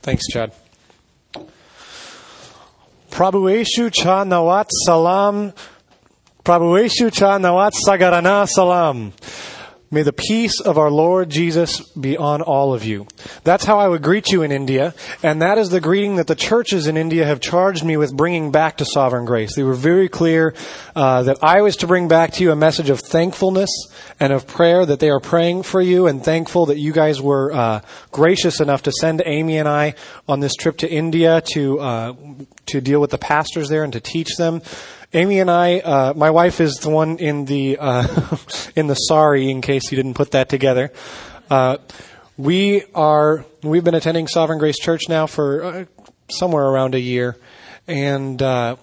Thanks, Chad. Prabhueshu cha nawat salam. Prabhueshu cha nawat sagarana salam. May the peace of our Lord Jesus be on all of you. That's how I would greet you in India, and that is the greeting that the churches in India have charged me with bringing back to Sovereign Grace. They were very clear uh, that I was to bring back to you a message of thankfulness and of prayer, that they are praying for you and thankful that you guys were uh, gracious enough to send Amy and I on this trip to India to uh, to deal with the pastors there and to teach them. Amy and I, uh, my wife is the one in the uh, in the sorry, in case you didn't put that together. Uh, we are we've been attending Sovereign Grace Church now for uh, somewhere around a year, and uh,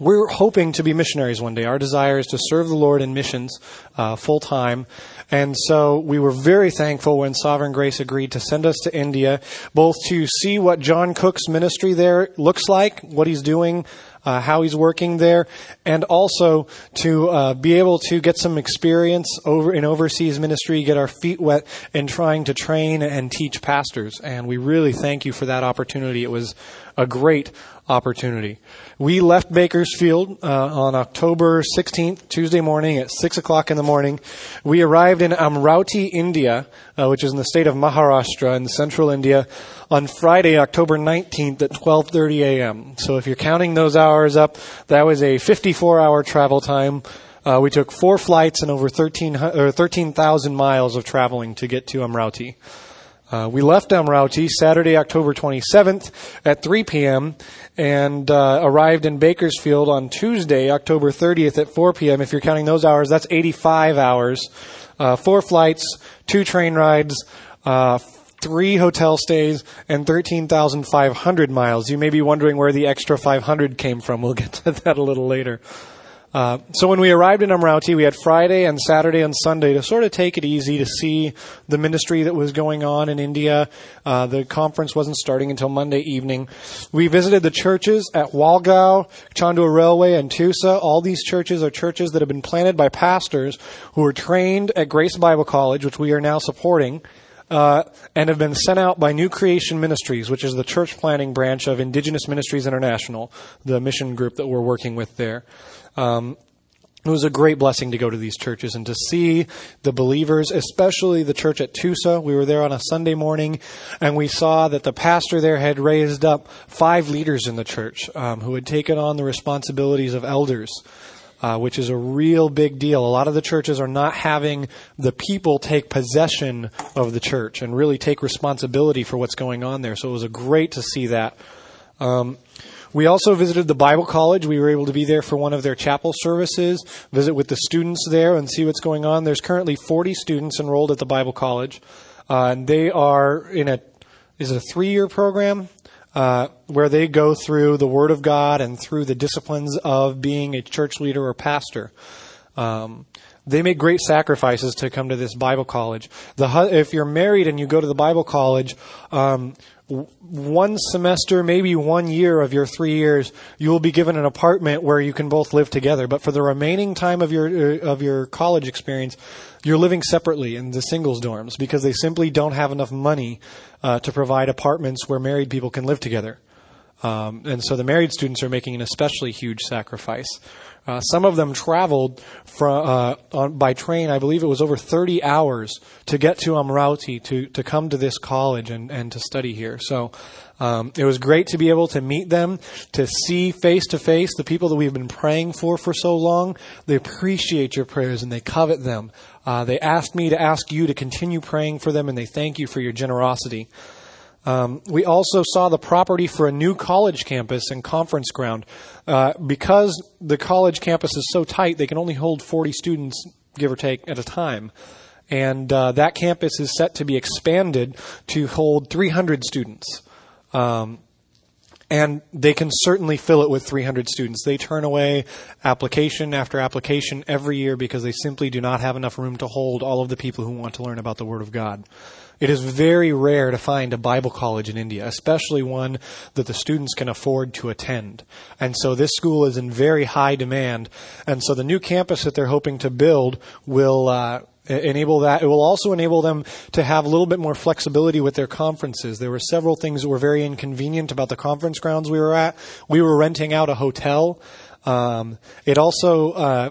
we're hoping to be missionaries one day. Our desire is to serve the Lord in missions uh, full time. And so we were very thankful when Sovereign Grace agreed to send us to India, both to see what John Cook's ministry there looks like, what he's doing, uh, how he's working there, and also to uh, be able to get some experience over in overseas ministry, get our feet wet in trying to train and teach pastors. And we really thank you for that opportunity. It was a great opportunity. We left Bakersfield uh, on October 16th, Tuesday morning at 6 o'clock in the morning. We arrived in Amravati, India, uh, which is in the state of Maharashtra in central India, on Friday, October 19th at 12.30 a.m. So if you're counting those hours up, that was a 54-hour travel time. Uh, we took four flights and over 13,000 13, miles of traveling to get to Amravati. Uh, we left Amravati Saturday, October 27th at 3 p.m. and uh, arrived in Bakersfield on Tuesday, October 30th at 4 p.m. If you're counting those hours, that's 85 hours. Uh, four flights, two train rides, uh, three hotel stays, and 13,500 miles. You may be wondering where the extra 500 came from. We'll get to that a little later. Uh, so when we arrived in Amravati, we had Friday and Saturday and Sunday to sort of take it easy to see the ministry that was going on in India. Uh, the conference wasn't starting until Monday evening. We visited the churches at Walgaon, Chandur Railway, and Tusa. All these churches are churches that have been planted by pastors who were trained at Grace Bible College, which we are now supporting. Uh, and have been sent out by New Creation Ministries, which is the church planting branch of Indigenous Ministries International, the mission group that we're working with there. Um, it was a great blessing to go to these churches and to see the believers, especially the church at Tusa. We were there on a Sunday morning, and we saw that the pastor there had raised up five leaders in the church um, who had taken on the responsibilities of elders. Uh, which is a real big deal. A lot of the churches are not having the people take possession of the church and really take responsibility for what's going on there. So it was a great to see that. Um, we also visited the Bible College. We were able to be there for one of their chapel services, visit with the students there, and see what's going on. There's currently 40 students enrolled at the Bible College, uh, and they are in a is a three year program uh, where they go through the Word of God and through the disciplines of being a church leader or pastor. Um, they make great sacrifices to come to this Bible college. The, if you're married and you go to the Bible college, um, one semester, maybe one year of your three years, you will be given an apartment where you can both live together. But for the remaining time of your uh, of your college experience, you're living separately in the singles dorms because they simply don't have enough money uh, to provide apartments where married people can live together. Um, and so the married students are making an especially huge sacrifice. Uh, some of them traveled from, uh, on, by train, I believe it was over 30 hours to get to Amravati to, to come to this college and, and to study here. So um, it was great to be able to meet them, to see face to face the people that we've been praying for for so long. They appreciate your prayers and they covet them. Uh, they asked me to ask you to continue praying for them and they thank you for your generosity. Um, we also saw the property for a new college campus and conference ground. Uh, because the college campus is so tight, they can only hold 40 students, give or take, at a time. And uh, that campus is set to be expanded to hold 300 students. Um, and they can certainly fill it with 300 students. They turn away application after application every year because they simply do not have enough room to hold all of the people who want to learn about the Word of God. It is very rare to find a Bible college in India, especially one that the students can afford to attend. And so this school is in very high demand. And so the new campus that they're hoping to build will, uh, enable that. It will also enable them to have a little bit more flexibility with their conferences. There were several things that were very inconvenient about the conference grounds we were at. We were renting out a hotel. Um, it also uh,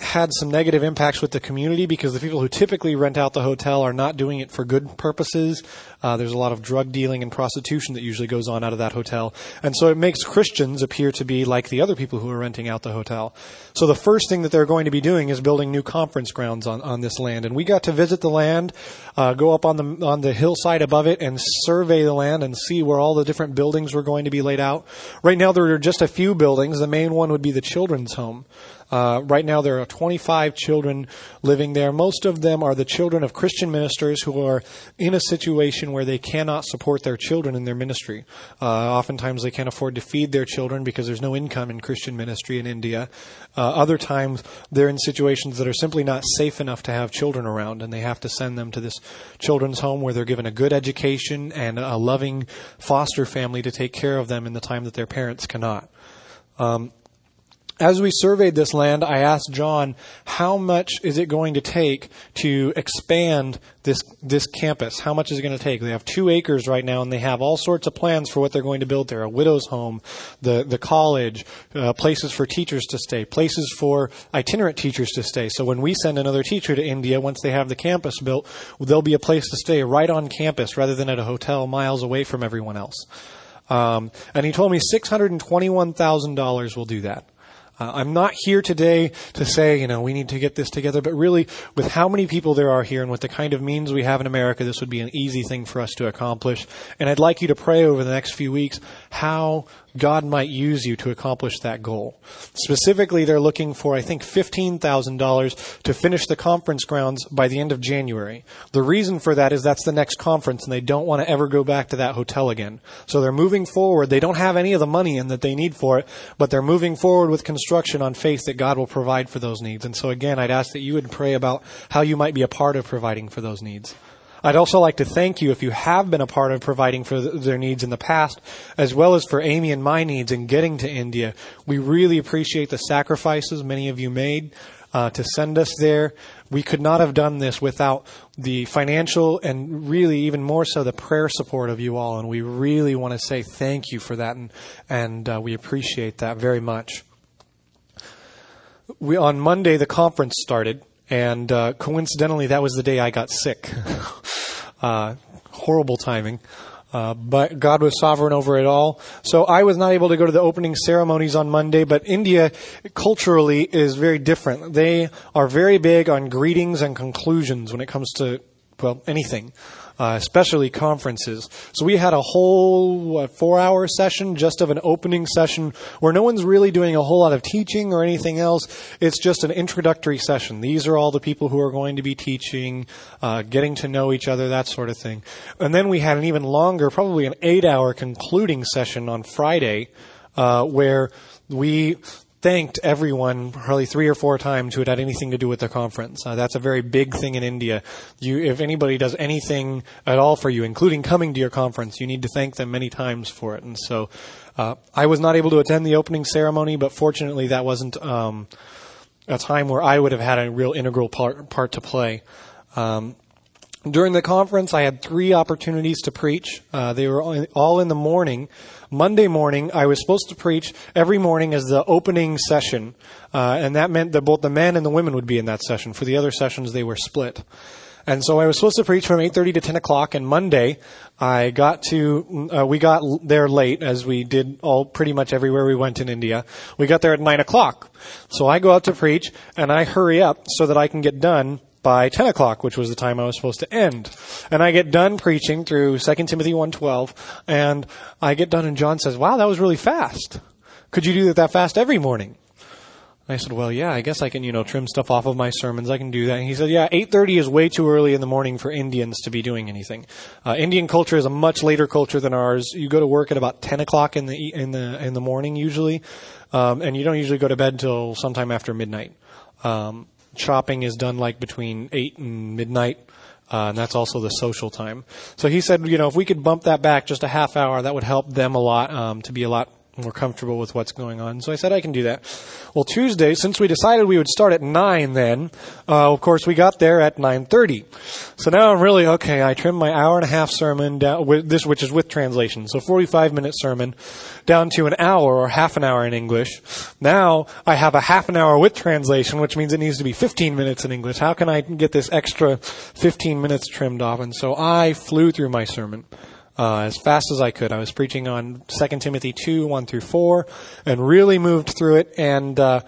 had some negative impacts with the community because the people who typically rent out the hotel are not doing it for good purposes. Uh, there's a lot of drug dealing and prostitution that usually goes on out of that hotel. And so it makes Christians appear to be like the other people who are renting out the hotel. So the first thing that they're going to be doing is building new conference grounds on, on this land. And we got to visit the land, uh, go up on the, on the hillside above it and survey the land and see where all the different buildings were going to be laid out. Right now there are just a few buildings. The main one would be the children's home. Uh, right now, there are 25 children living there. Most of them are the children of Christian ministers who are in a situation where they cannot support their children in their ministry. Uh, oftentimes, they can't afford to feed their children because there's no income in Christian ministry in India. Uh, other times, they're in situations that are simply not safe enough to have children around, and they have to send them to this children's home where they're given a good education and a loving foster family to take care of them in the time that their parents cannot. Um, as we surveyed this land, I asked John, how much is it going to take to expand this, this campus? How much is it going to take? They have two acres right now and they have all sorts of plans for what they're going to build there. A widow's home, the, the college, uh, places for teachers to stay, places for itinerant teachers to stay. So when we send another teacher to India, once they have the campus built, there'll be a place to stay right on campus rather than at a hotel miles away from everyone else. Um, and he told me $621,000 will do that. Uh, I'm not here today to say, you know, we need to get this together, but really, with how many people there are here and with the kind of means we have in America, this would be an easy thing for us to accomplish. And I'd like you to pray over the next few weeks how God might use you to accomplish that goal. Specifically, they're looking for, I think, $15,000 to finish the conference grounds by the end of January. The reason for that is that's the next conference and they don't want to ever go back to that hotel again. So they're moving forward. They don't have any of the money in that they need for it, but they're moving forward with construction on faith that God will provide for those needs. And so again, I'd ask that you would pray about how you might be a part of providing for those needs. I'd also like to thank you if you have been a part of providing for their needs in the past, as well as for Amy and my needs in getting to India. We really appreciate the sacrifices many of you made uh, to send us there. We could not have done this without the financial and really even more so the prayer support of you all. And we really want to say thank you for that, and, and uh, we appreciate that very much. We, on Monday, the conference started. And uh, coincidentally, that was the day I got sick. uh, horrible timing. Uh, but God was sovereign over it all. So I was not able to go to the opening ceremonies on Monday, but India culturally is very different. They are very big on greetings and conclusions when it comes to, well, anything uh, especially conferences. So we had a whole what, four hour session just of an opening session where no one's really doing a whole lot of teaching or anything else. It's just an introductory session. These are all the people who are going to be teaching, uh, getting to know each other, that sort of thing. And then we had an even longer, probably an eight hour concluding session on Friday, uh, where we thanked everyone probably three or four times who had had anything to do with the conference. Uh, that's a very big thing in India. You, if anybody does anything at all for you, including coming to your conference, you need to thank them many times for it. And so, uh, I was not able to attend the opening ceremony, but fortunately, that wasn't um, a time where I would have had a real integral part part to play. Um, during the conference, I had three opportunities to preach. Uh, they were all in the morning. Monday morning, I was supposed to preach every morning as the opening session, uh, and that meant that both the men and the women would be in that session. For the other sessions, they were split. And so I was supposed to preach from 8:30 to 10 o'clock. And Monday, I got to uh, we got there late, as we did all pretty much everywhere we went in India. We got there at 9 o'clock. So I go out to preach, and I hurry up so that I can get done by 10 o'clock, which was the time I was supposed to end. And I get done preaching through 2 Timothy 1.12, and I get done and John says, wow, that was really fast. Could you do that that fast every morning? I said, well, yeah, I guess I can, you know, trim stuff off of my sermons. I can do that. And he said, yeah, 8.30 is way too early in the morning for Indians to be doing anything. Uh, Indian culture is a much later culture than ours. You go to work at about 10 o'clock in the, in the, in the morning usually. Um, and you don't usually go to bed till sometime after midnight. Um, shopping is done like between 8 and midnight. Uh, and that's also the social time. So he said, you know, if we could bump that back just a half hour, that would help them a lot um, to be a lot more comfortable with what's going on. So I said I can do that. Well, Tuesday, since we decided we would start at nine, then uh, of course we got there at nine thirty. So now I'm really okay. I trimmed my hour and a half sermon down with this, which is with translation, so forty-five minute sermon, down to an hour or half an hour in English. Now I have a half an hour with translation, which means it needs to be fifteen minutes in English. How can I get this extra fifteen minutes trimmed off? And so I flew through my sermon uh, as fast as I could. I was preaching on 2 Timothy 2, 1 through 4, and really moved through it. And uh,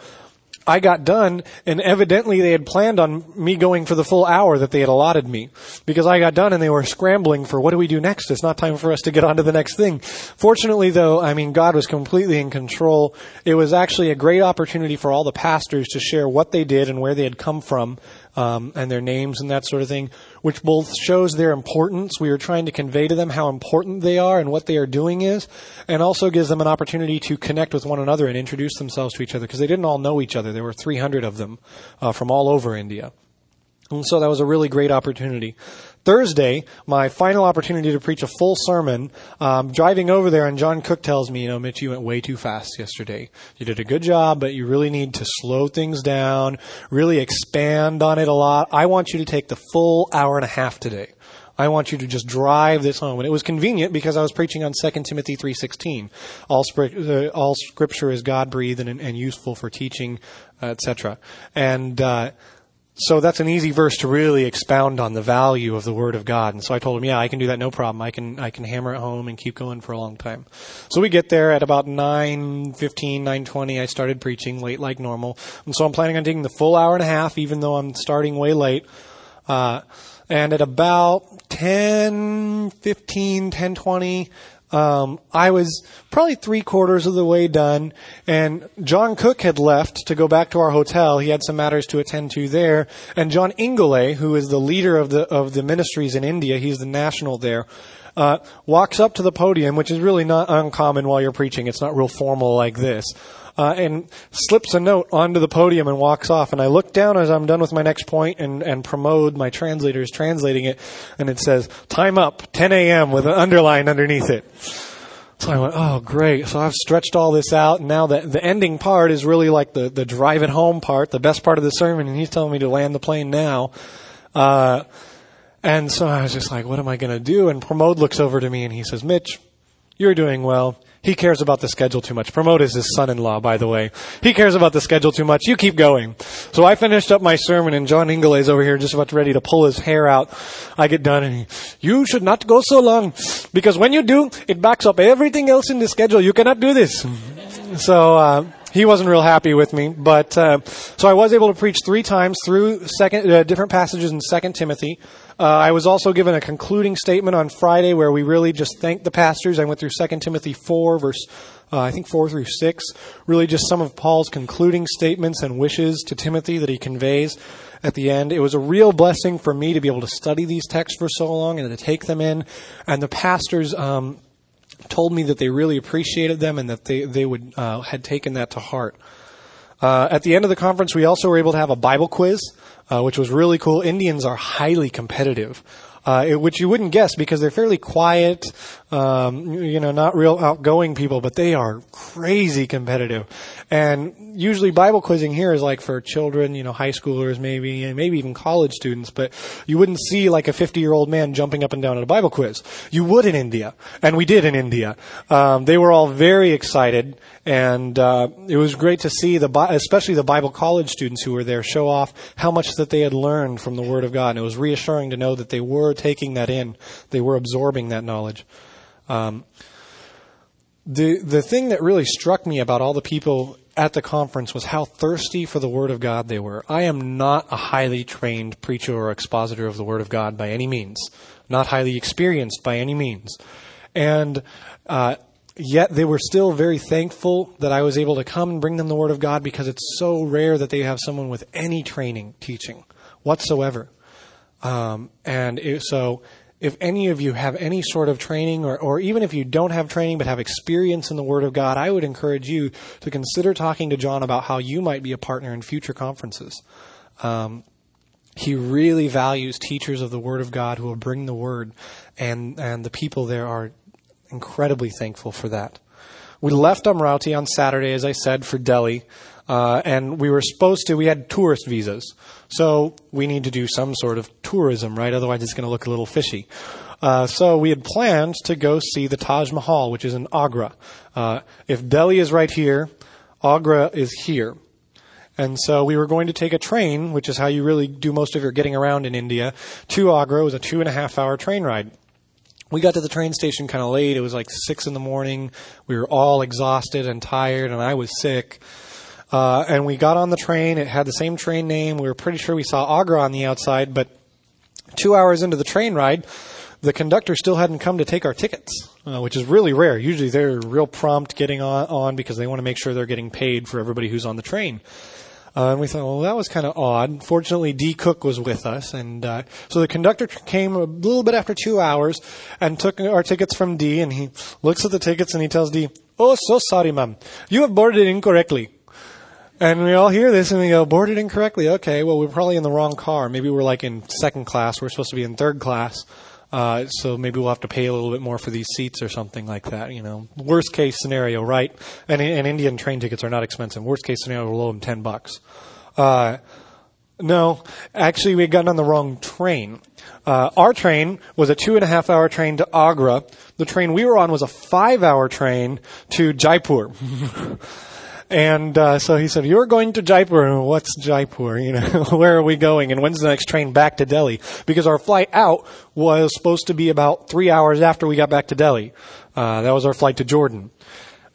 I got done, and evidently they had planned on me going for the full hour that they had allotted me. Because I got done and they were scrambling for what do we do next? It's not time for us to get on to the next thing. Fortunately, though, I mean, God was completely in control. It was actually a great opportunity for all the pastors to share what they did and where they had come from um, and their names and that sort of thing, which both shows their importance. We are trying to convey to them how important they are and what they are doing is, and also gives them an opportunity to connect with one another and introduce themselves to each other because they didn't all know each other. There were 300 of them uh, from all over India. And so that was a really great opportunity. Thursday, my final opportunity to preach a full sermon, um, driving over there, and John Cook tells me, you know, Mitch, you went way too fast yesterday. You did a good job, but you really need to slow things down, really expand on it a lot. I want you to take the full hour and a half today. I want you to just drive this home. And it was convenient because I was preaching on 2 Timothy 3.16. All, uh, all scripture is God-breathed and, and useful for teaching, uh, etc. And, uh, so that's an easy verse to really expound on the value of the Word of God. And so I told him, yeah, I can do that, no problem. I can, I can hammer it home and keep going for a long time. So we get there at about 9.15, 9.20. I started preaching late like normal. And so I'm planning on taking the full hour and a half, even though I'm starting way late. Uh, and at about 10, 15, 10, 20, um, I was probably three quarters of the way done, and John Cook had left to go back to our hotel. He had some matters to attend to there, and John Ingele, who is the leader of the of the ministries in India, he's the national there. Uh, walks up to the podium, which is really not uncommon while you're preaching. It's not real formal like this uh, and slips a note onto the podium and walks off. And I look down as I'm done with my next point, and, and Pramod, my translator, is translating it, and it says, time up, 10 a.m. with an underline underneath it. So I went, oh, great. So I've stretched all this out, and now the, the ending part is really like the, the drive it home part, the best part of the sermon, and he's telling me to land the plane now. Uh, and so I was just like, what am I going to do? And Pramod looks over to me and he says, Mitch, you're doing well. He cares about the schedule too much. Pramod is his son-in-law, by the way. He cares about the schedule too much. You keep going. So I finished up my sermon and John Ingele is over here just about ready to pull his hair out. I get done and he, you should not go so long because when you do, it backs up everything else in the schedule. You cannot do this. So, uh, he wasn't real happy with me, but uh, so I was able to preach three times through second uh, different passages in Second Timothy. Uh, I was also given a concluding statement on Friday where we really just thanked the pastors. I went through 2 Timothy 4, verse, uh, I think 4 through 6. Really just some of Paul's concluding statements and wishes to Timothy that he conveys at the end. It was a real blessing for me to be able to study these texts for so long and to take them in. And the pastors, um, told me that they really appreciated them and that they, they would, uh, had taken that to heart. Uh, at the end of the conference, we also were able to have a Bible quiz uh, which was really cool. Indians are highly competitive. Uh, which you wouldn't guess because they're fairly quiet, um, you know, not real outgoing people, but they are crazy competitive. And usually Bible quizzing here is like for children, you know, high schoolers maybe, and maybe even college students, but you wouldn't see like a 50 year old man jumping up and down at a Bible quiz. You would in India. And we did in India. Um, they were all very excited and, uh, it was great to see the, especially the Bible college students who were there show off how much that they had learned from the Word of God. And it was reassuring to know that they were taking that in. They were absorbing that knowledge. Um, the the thing that really struck me about all the people at the conference was how thirsty for the Word of God they were. I am not a highly trained preacher or expositor of the Word of God by any means, not highly experienced by any means, and uh, yet they were still very thankful that I was able to come and bring them the Word of God because it's so rare that they have someone with any training teaching whatsoever, um, and it, so if any of you have any sort of training, or, or even if you don't have training but have experience in the Word of God, I would encourage you to consider talking to John about how you might be a partner in future conferences. Um, he really values teachers of the Word of God who will bring the Word, and, and the people there are incredibly thankful for that. We left Amravati on Saturday, as I said, for Delhi. Uh, and we were supposed to, we had tourist visas. So we need to do some sort of tourism, right? Otherwise it's going to look a little fishy. Uh, so we had planned to go see the Taj Mahal, which is in Agra. Uh, if Delhi is right here, Agra is here. And so we were going to take a train, which is how you really do most of your getting around in India, to Agra. It was a two and a half hour train ride. We got to the train station kind of late. It was like six in the morning. We were all exhausted and tired, and I was sick. Uh, and we got on the train. It had the same train name. We were pretty sure we saw Agra on the outside, but two hours into the train ride, the conductor still hadn't come to take our tickets, uh, which is really rare. Usually they're real prompt getting on, on because they want to make sure they're getting paid for everybody who's on the train. Uh, and we thought, well, that was kind of odd. Fortunately, D. Cook was with us, and uh, so the conductor came a little bit after two hours and took our tickets from D. And he looks at the tickets and he tells D, "Oh, so sorry, ma'am, you have boarded incorrectly." And we all hear this and we go, boarded incorrectly. Okay, well, we're probably in the wrong car. Maybe we're like in second class. We're supposed to be in third class. Uh, so maybe we'll have to pay a little bit more for these seats or something like that. You know, worst case scenario, right? And, and Indian train tickets are not expensive. Worst case scenario, we'll owe them ten bucks. Uh, no, actually, we had gotten on the wrong train. Uh, our train was a two and a half hour train to Agra. The train we were on was a five hour train to Jaipur. And uh, so he said, "You're going to Jaipur. What's Jaipur? You know, where are we going? And when's the next train back to Delhi? Because our flight out was supposed to be about three hours after we got back to Delhi. Uh, that was our flight to Jordan."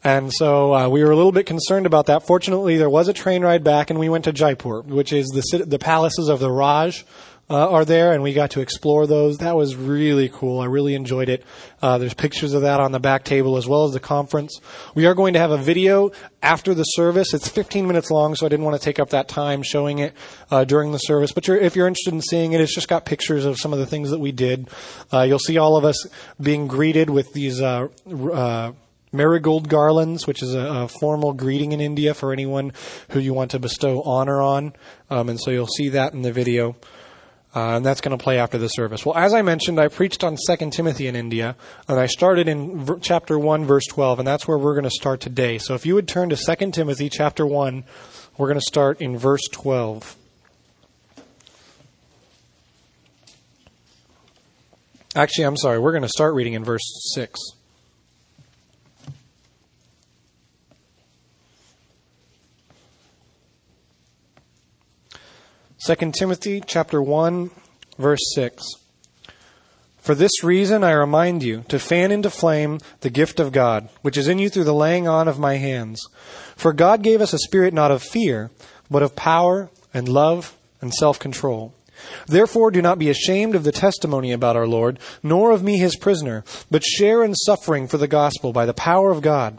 And so uh, we were a little bit concerned about that. Fortunately, there was a train ride back, and we went to Jaipur, which is the the palaces of the Raj uh, are there, and we got to explore those. That was really cool. I really enjoyed it. Uh, there's pictures of that on the back table as well as the conference. We are going to have a video after the service. It's 15 minutes long, so I didn't want to take up that time showing it uh, during the service. But you're, if you're interested in seeing it, it's just got pictures of some of the things that we did. Uh, you'll see all of us being greeted with these uh, uh, marigold garlands, which is a, a, formal greeting in India for anyone who you want to bestow honor on. Um, and so you'll see that in the video. Uh, and that's going to play after the service. Well, as I mentioned, I preached on 2 Timothy in India, and I started in v- chapter 1, verse 12, and that's where we're going to start today. So if you would turn to 2 Timothy chapter 1, we're going to start in verse 12. Actually, I'm sorry, we're going to start reading in verse 6. 2 Timothy chapter 1 verse 6 For this reason I remind you to fan into flame the gift of God which is in you through the laying on of my hands. For God gave us a spirit not of fear but of power and love and self-control. Therefore do not be ashamed of the testimony about our Lord nor of me his prisoner but share in suffering for the gospel by the power of God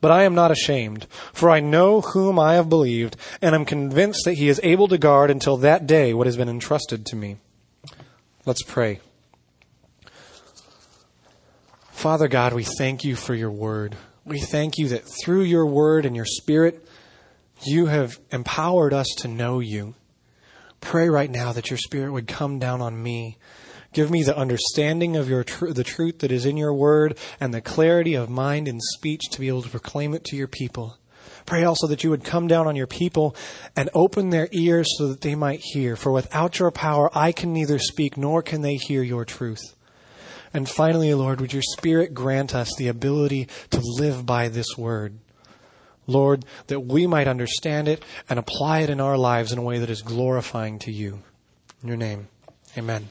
But I am not ashamed, for I know whom I have believed, and am convinced that he is able to guard until that day what has been entrusted to me. Let's pray. Father God, we thank you for your word. We thank you that through your word and your spirit, you have empowered us to know you. Pray right now that your spirit would come down on me Give me the understanding of your tr- the truth that is in your word and the clarity of mind and speech to be able to proclaim it to your people. Pray also that you would come down on your people and open their ears so that they might hear. For without your power, I can neither speak nor can they hear your truth. And finally, Lord, would your Spirit grant us the ability to live by this word? Lord, that we might understand it and apply it in our lives in a way that is glorifying to you. In your name, amen.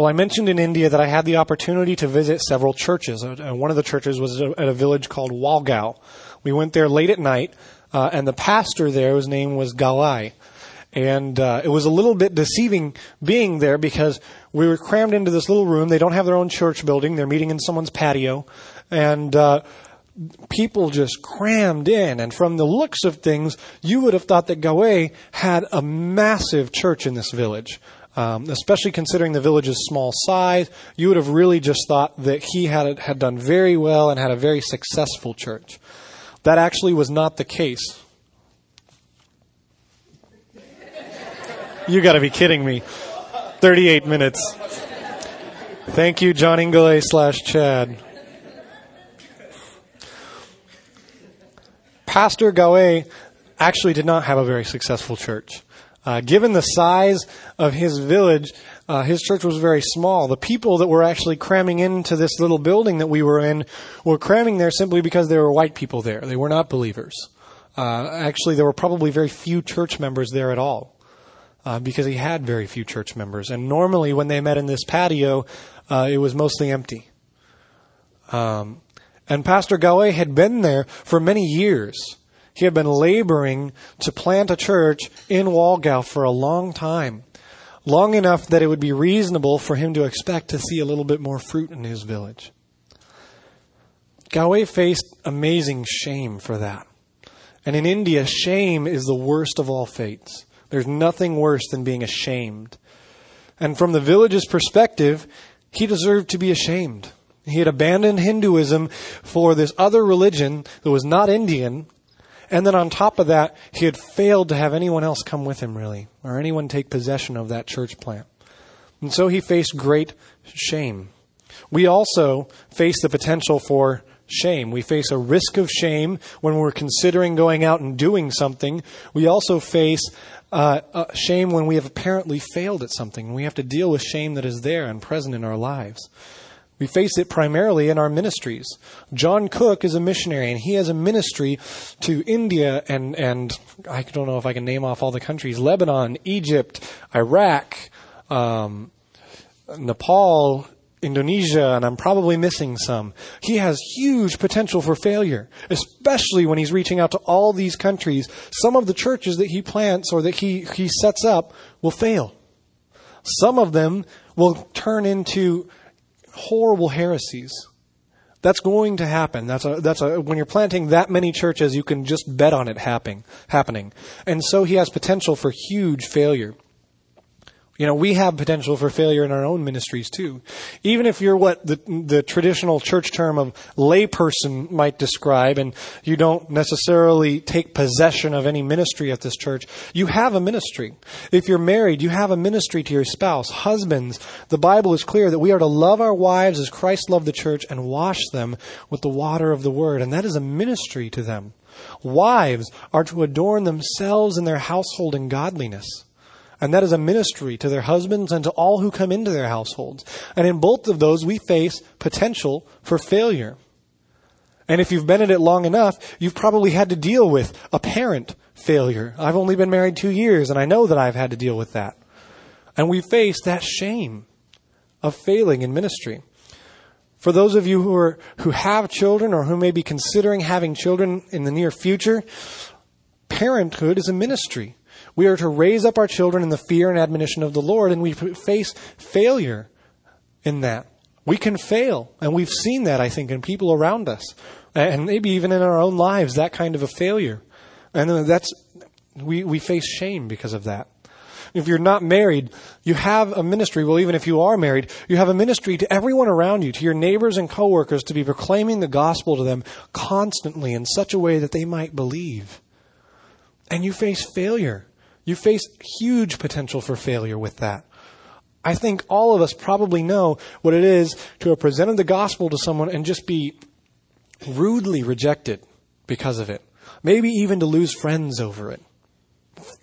Well, I mentioned in India that I had the opportunity to visit several churches. Uh, one of the churches was at a village called Walgaon. We went there late at night, uh, and the pastor there, his name was Galai. And uh, it was a little bit deceiving being there because we were crammed into this little room. They don't have their own church building. They're meeting in someone's patio. And uh, people just crammed in. And from the looks of things, you would have thought that Gawe had a massive church in this village. Um, especially considering the village's small size, you would have really just thought that he had had done very well and had a very successful church. That actually was not the case. You got to be kidding me! Thirty-eight minutes. Thank you, John Ingle slash Chad. Pastor Gawe actually did not have a very successful church. Uh, given the size of his village, uh, his church was very small. The people that were actually cramming into this little building that we were in were cramming there simply because there were white people there. They were not believers. Uh, actually, there were probably very few church members there at all. Uh, because he had very few church members. And normally, when they met in this patio, uh, it was mostly empty. Um, and Pastor Gawe had been there for many years. He had been laboring to plant a church in Walgaon for a long time. Long enough that it would be reasonable for him to expect to see a little bit more fruit in his village. Gawe faced amazing shame for that. And in India, shame is the worst of all fates. There's nothing worse than being ashamed. And from the village's perspective, he deserved to be ashamed. He had abandoned Hinduism for this other religion that was not Indian. And then on top of that, he had failed to have anyone else come with him, really, or anyone take possession of that church plant. And so he faced great shame. We also face the potential for shame. We face a risk of shame when we're considering going out and doing something. We also face uh, uh, shame when we have apparently failed at something. We have to deal with shame that is there and present in our lives. We face it primarily in our ministries. John Cook is a missionary, and he has a ministry to India and, and I don't know if I can name off all the countries Lebanon, Egypt, Iraq, um, Nepal, Indonesia, and I'm probably missing some. He has huge potential for failure, especially when he's reaching out to all these countries. Some of the churches that he plants or that he, he sets up will fail. Some of them will turn into horrible heresies. That's going to happen. That's a, that's a, when you're planting that many churches, you can just bet on it happening, happening. And so he has potential for huge failure. You know, we have potential for failure in our own ministries too. Even if you're what the, the traditional church term of layperson might describe and you don't necessarily take possession of any ministry at this church, you have a ministry. If you're married, you have a ministry to your spouse. Husbands, the Bible is clear that we are to love our wives as Christ loved the church and wash them with the water of the word. And that is a ministry to them. Wives are to adorn themselves and their household in godliness. And that is a ministry to their husbands and to all who come into their households. And in both of those, we face potential for failure. And if you've been in it long enough, you've probably had to deal with apparent failure. I've only been married two years, and I know that I've had to deal with that. And we face that shame of failing in ministry. For those of you who are who have children or who may be considering having children in the near future, parenthood is a ministry. We are to raise up our children in the fear and admonition of the Lord, and we face failure in that. We can fail, and we've seen that, I think, in people around us, and maybe even in our own lives, that kind of a failure. And that's, we, we face shame because of that. If you're not married, you have a ministry. Well, even if you are married, you have a ministry to everyone around you, to your neighbors and coworkers, to be proclaiming the gospel to them constantly in such a way that they might believe. And you face failure. You face huge potential for failure with that. I think all of us probably know what it is to have presented the gospel to someone and just be rudely rejected because of it. Maybe even to lose friends over it,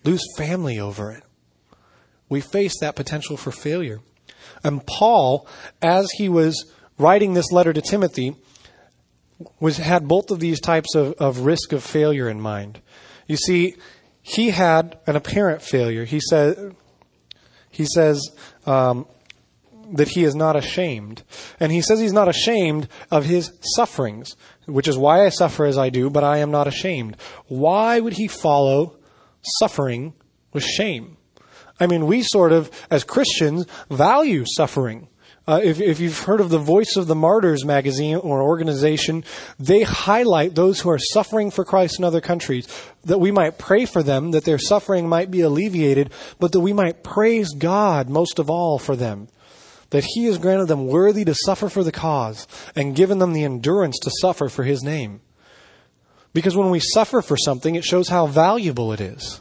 lose family over it. We face that potential for failure. And Paul, as he was writing this letter to Timothy, was had both of these types of, of risk of failure in mind. You see, he had an apparent failure. He said, he says um, that he is not ashamed, and he says he's not ashamed of his sufferings, which is why I suffer as I do. But I am not ashamed. Why would he follow suffering with shame? I mean, we sort of, as Christians, value suffering. Uh, if, if you've heard of the Voice of the Martyrs magazine or organization, they highlight those who are suffering for Christ in other countries, that we might pray for them, that their suffering might be alleviated, but that we might praise God most of all for them. That He has granted them worthy to suffer for the cause and given them the endurance to suffer for His name. Because when we suffer for something, it shows how valuable it is.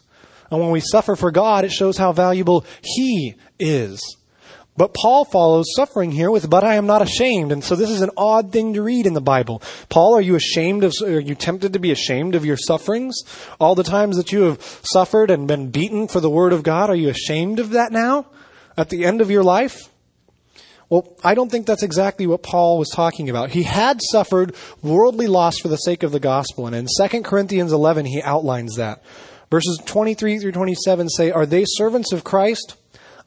And when we suffer for God, it shows how valuable He is. But Paul follows suffering here with, but I am not ashamed. And so this is an odd thing to read in the Bible. Paul, are you ashamed of, are you tempted to be ashamed of your sufferings? All the times that you have suffered and been beaten for the word of God, are you ashamed of that now? At the end of your life? Well, I don't think that's exactly what Paul was talking about. He had suffered worldly loss for the sake of the gospel. And in 2 Corinthians 11, he outlines that. Verses 23 through 27 say, Are they servants of Christ?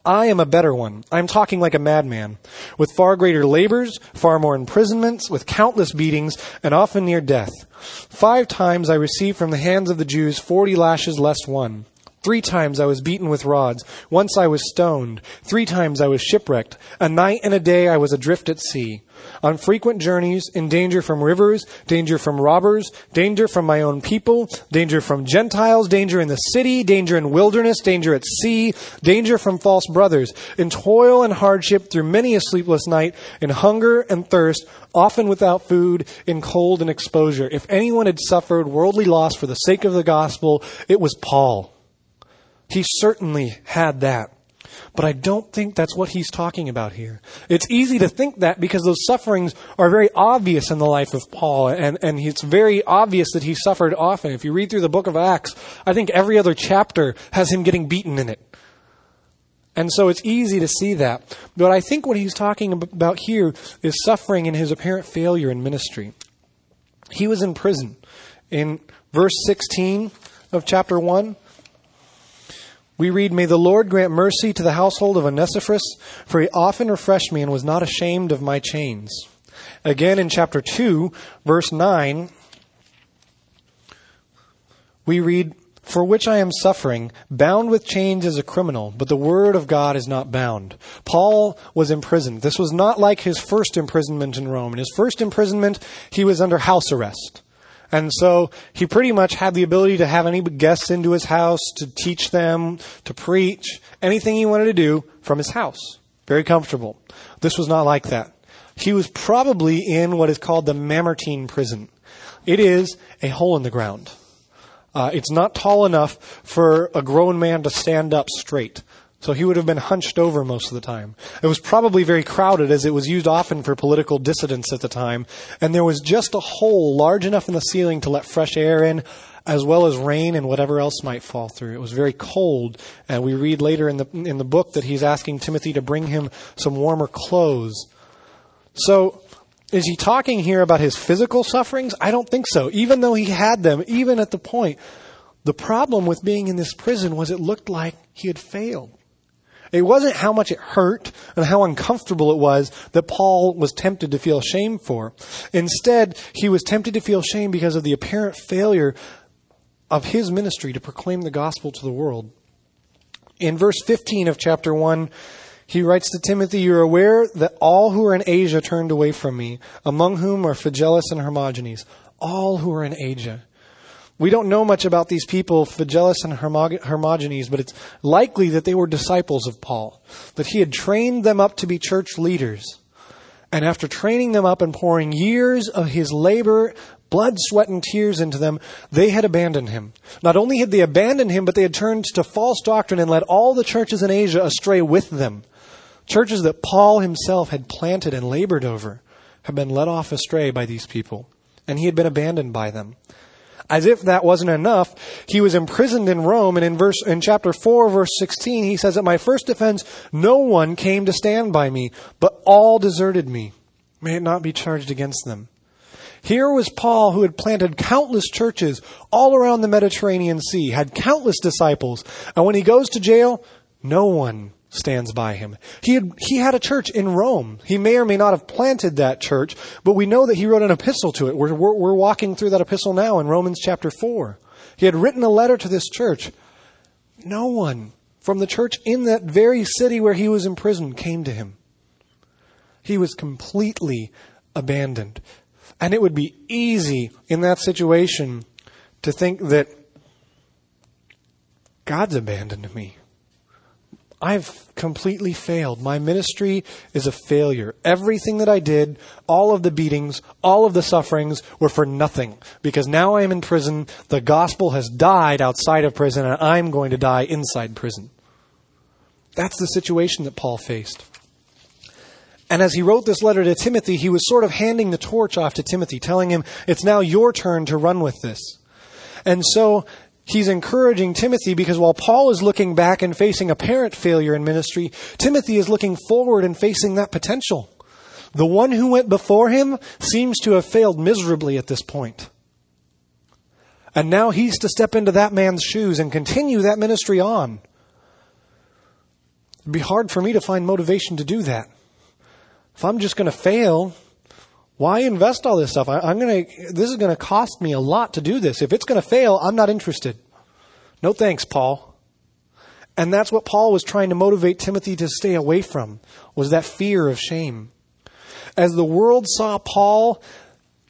I am a better one. I am talking like a madman, with far greater labors, far more imprisonments, with countless beatings, and often near death. Five times I received from the hands of the Jews forty lashes less one. Three times I was beaten with rods. Once I was stoned. Three times I was shipwrecked. A night and a day I was adrift at sea on frequent journeys, in danger from rivers, danger from robbers, danger from my own people, danger from Gentiles, danger in the city, danger in wilderness, danger at sea, danger from false brothers, in toil and hardship through many a sleepless night, in hunger and thirst, often without food, in cold and exposure. If anyone had suffered worldly loss for the sake of the gospel, it was Paul. He certainly had that. But I don't think that's what he's talking about here. It's easy to think that because those sufferings are very obvious in the life of Paul, and, and it's very obvious that he suffered often. If you read through the book of Acts, I think every other chapter has him getting beaten in it. And so it's easy to see that. But I think what he's talking about here is suffering in his apparent failure in ministry. He was in prison. In verse 16 of chapter 1, we read, May the Lord grant mercy to the household of Onesiphorus, for he often refreshed me and was not ashamed of my chains. Again in chapter 2, verse 9, we read, For which I am suffering, bound with chains as a criminal, but the word of God is not bound. Paul was imprisoned. This was not like his first imprisonment in Rome. In his first imprisonment, he was under house arrest. And so he pretty much had the ability to have any guests into his house, to teach them, to preach, anything he wanted to do from his house. Very comfortable. This was not like that. He was probably in what is called the Mamertine prison. It is a hole in the ground. Uh, it's not tall enough for a grown man to stand up straight. So he would have been hunched over most of the time. It was probably very crowded as it was used often for political dissidents at the time. And there was just a hole large enough in the ceiling to let fresh air in, as well as rain and whatever else might fall through. It was very cold. And we read later in the, in the book that he's asking Timothy to bring him some warmer clothes. So, is he talking here about his physical sufferings? I don't think so. Even though he had them, even at the point. The problem with being in this prison was it looked like he had failed. It wasn't how much it hurt and how uncomfortable it was that Paul was tempted to feel shame for. Instead, he was tempted to feel shame because of the apparent failure of his ministry to proclaim the gospel to the world. In verse 15 of chapter 1, he writes to Timothy, You're aware that all who are in Asia turned away from me, among whom are Phygelus and Hermogenes. All who are in Asia. We don't know much about these people, Phygelus and Hermogenes, but it's likely that they were disciples of Paul, that he had trained them up to be church leaders. And after training them up and pouring years of his labor, blood, sweat, and tears into them, they had abandoned him. Not only had they abandoned him, but they had turned to false doctrine and led all the churches in Asia astray with them. Churches that Paul himself had planted and labored over had been led off astray by these people, and he had been abandoned by them. As if that wasn't enough, he was imprisoned in Rome, and in verse in chapter four, verse sixteen, he says, "At my first defense, no one came to stand by me, but all deserted me. May it not be charged against them." Here was Paul who had planted countless churches all around the Mediterranean Sea, had countless disciples, and when he goes to jail, no one stands by him. He had, he had a church in Rome. He may or may not have planted that church, but we know that he wrote an epistle to it. We're, we're, we're walking through that epistle now in Romans chapter 4. He had written a letter to this church. No one from the church in that very city where he was imprisoned came to him. He was completely abandoned. And it would be easy in that situation to think that God's abandoned me. I've completely failed. My ministry is a failure. Everything that I did, all of the beatings, all of the sufferings were for nothing because now I am in prison. The gospel has died outside of prison and I'm going to die inside prison. That's the situation that Paul faced. And as he wrote this letter to Timothy, he was sort of handing the torch off to Timothy, telling him, it's now your turn to run with this. And so he's encouraging Timothy because while Paul is looking back and facing apparent failure in ministry, Timothy is looking forward and facing that potential. The one who went before him seems to have failed miserably at this point. And now he's to step into that man's shoes and continue that ministry on. It'd be hard for me to find motivation to do that. If I'm just going to fail, why invest all this stuff? I, going to, this is to cost me a lot to do this. If it's to fail, I'm not interested. No thanks, Paul. And that's what Paul was trying to motivate Timothy to stay away from, was that fear of shame. As the world saw Paul,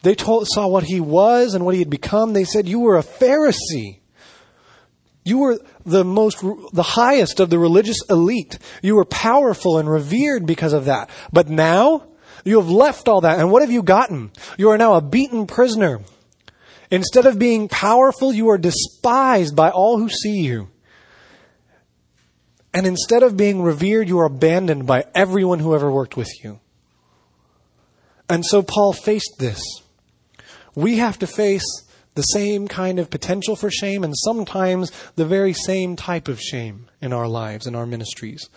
they told, saw what he was and what he had become. They said, you were a Pharisee. You were the most, the highest of the religious elite. You were powerful and revered because of that. But now, you have left all that, and what have you gotten? You are now a beaten prisoner. Instead of being powerful, you are despised by all who see you. And instead of being revered, you are abandoned by everyone who ever worked with you. And so Paul faced this. We have to face the same kind of potential for shame and sometimes the very same type of shame in our lives, in our ministries.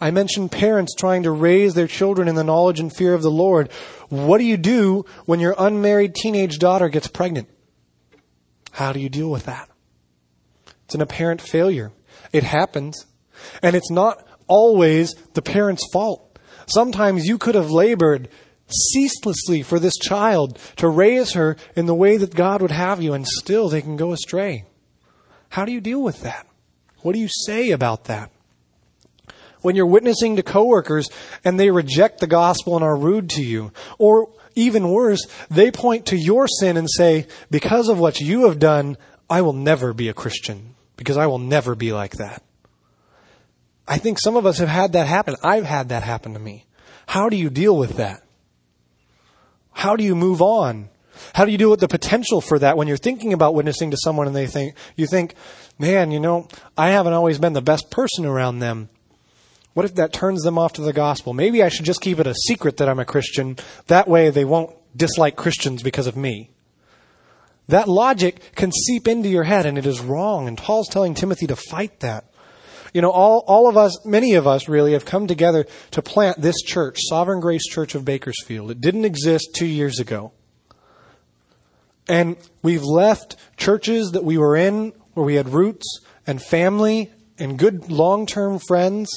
I mentioned parents trying to raise their children in the knowledge and fear of the Lord. What do you do when your unmarried teenage daughter gets pregnant? How do you deal with that? It's an apparent failure. It happens. And it's not always the parent's fault. Sometimes you could have labored ceaselessly for this child to raise her in the way that God would have you, and still they can go astray. How do you deal with that? What do you say about that? When you're witnessing to coworkers and they reject the gospel and are rude to you, or even worse, they point to your sin and say, because of what you have done, I will never be a Christian, because I will never be like that. I think some of us have had that happen. I've had that happen to me. How do you deal with that? How do you move on? How do you deal with the potential for that when you're thinking about witnessing to someone and they think, you think, man, you know, I haven't always been the best person around them. What if that turns them off to the gospel? Maybe I should just keep it a secret that I'm a Christian. That way they won't dislike Christians because of me. That logic can seep into your head and it is wrong. And Paul's telling Timothy to fight that. You know, all, all of us, many of us really, have come together to plant this church, Sovereign Grace Church of Bakersfield. It didn't exist two years ago. And we've left churches that we were in where we had roots and family and good long term friends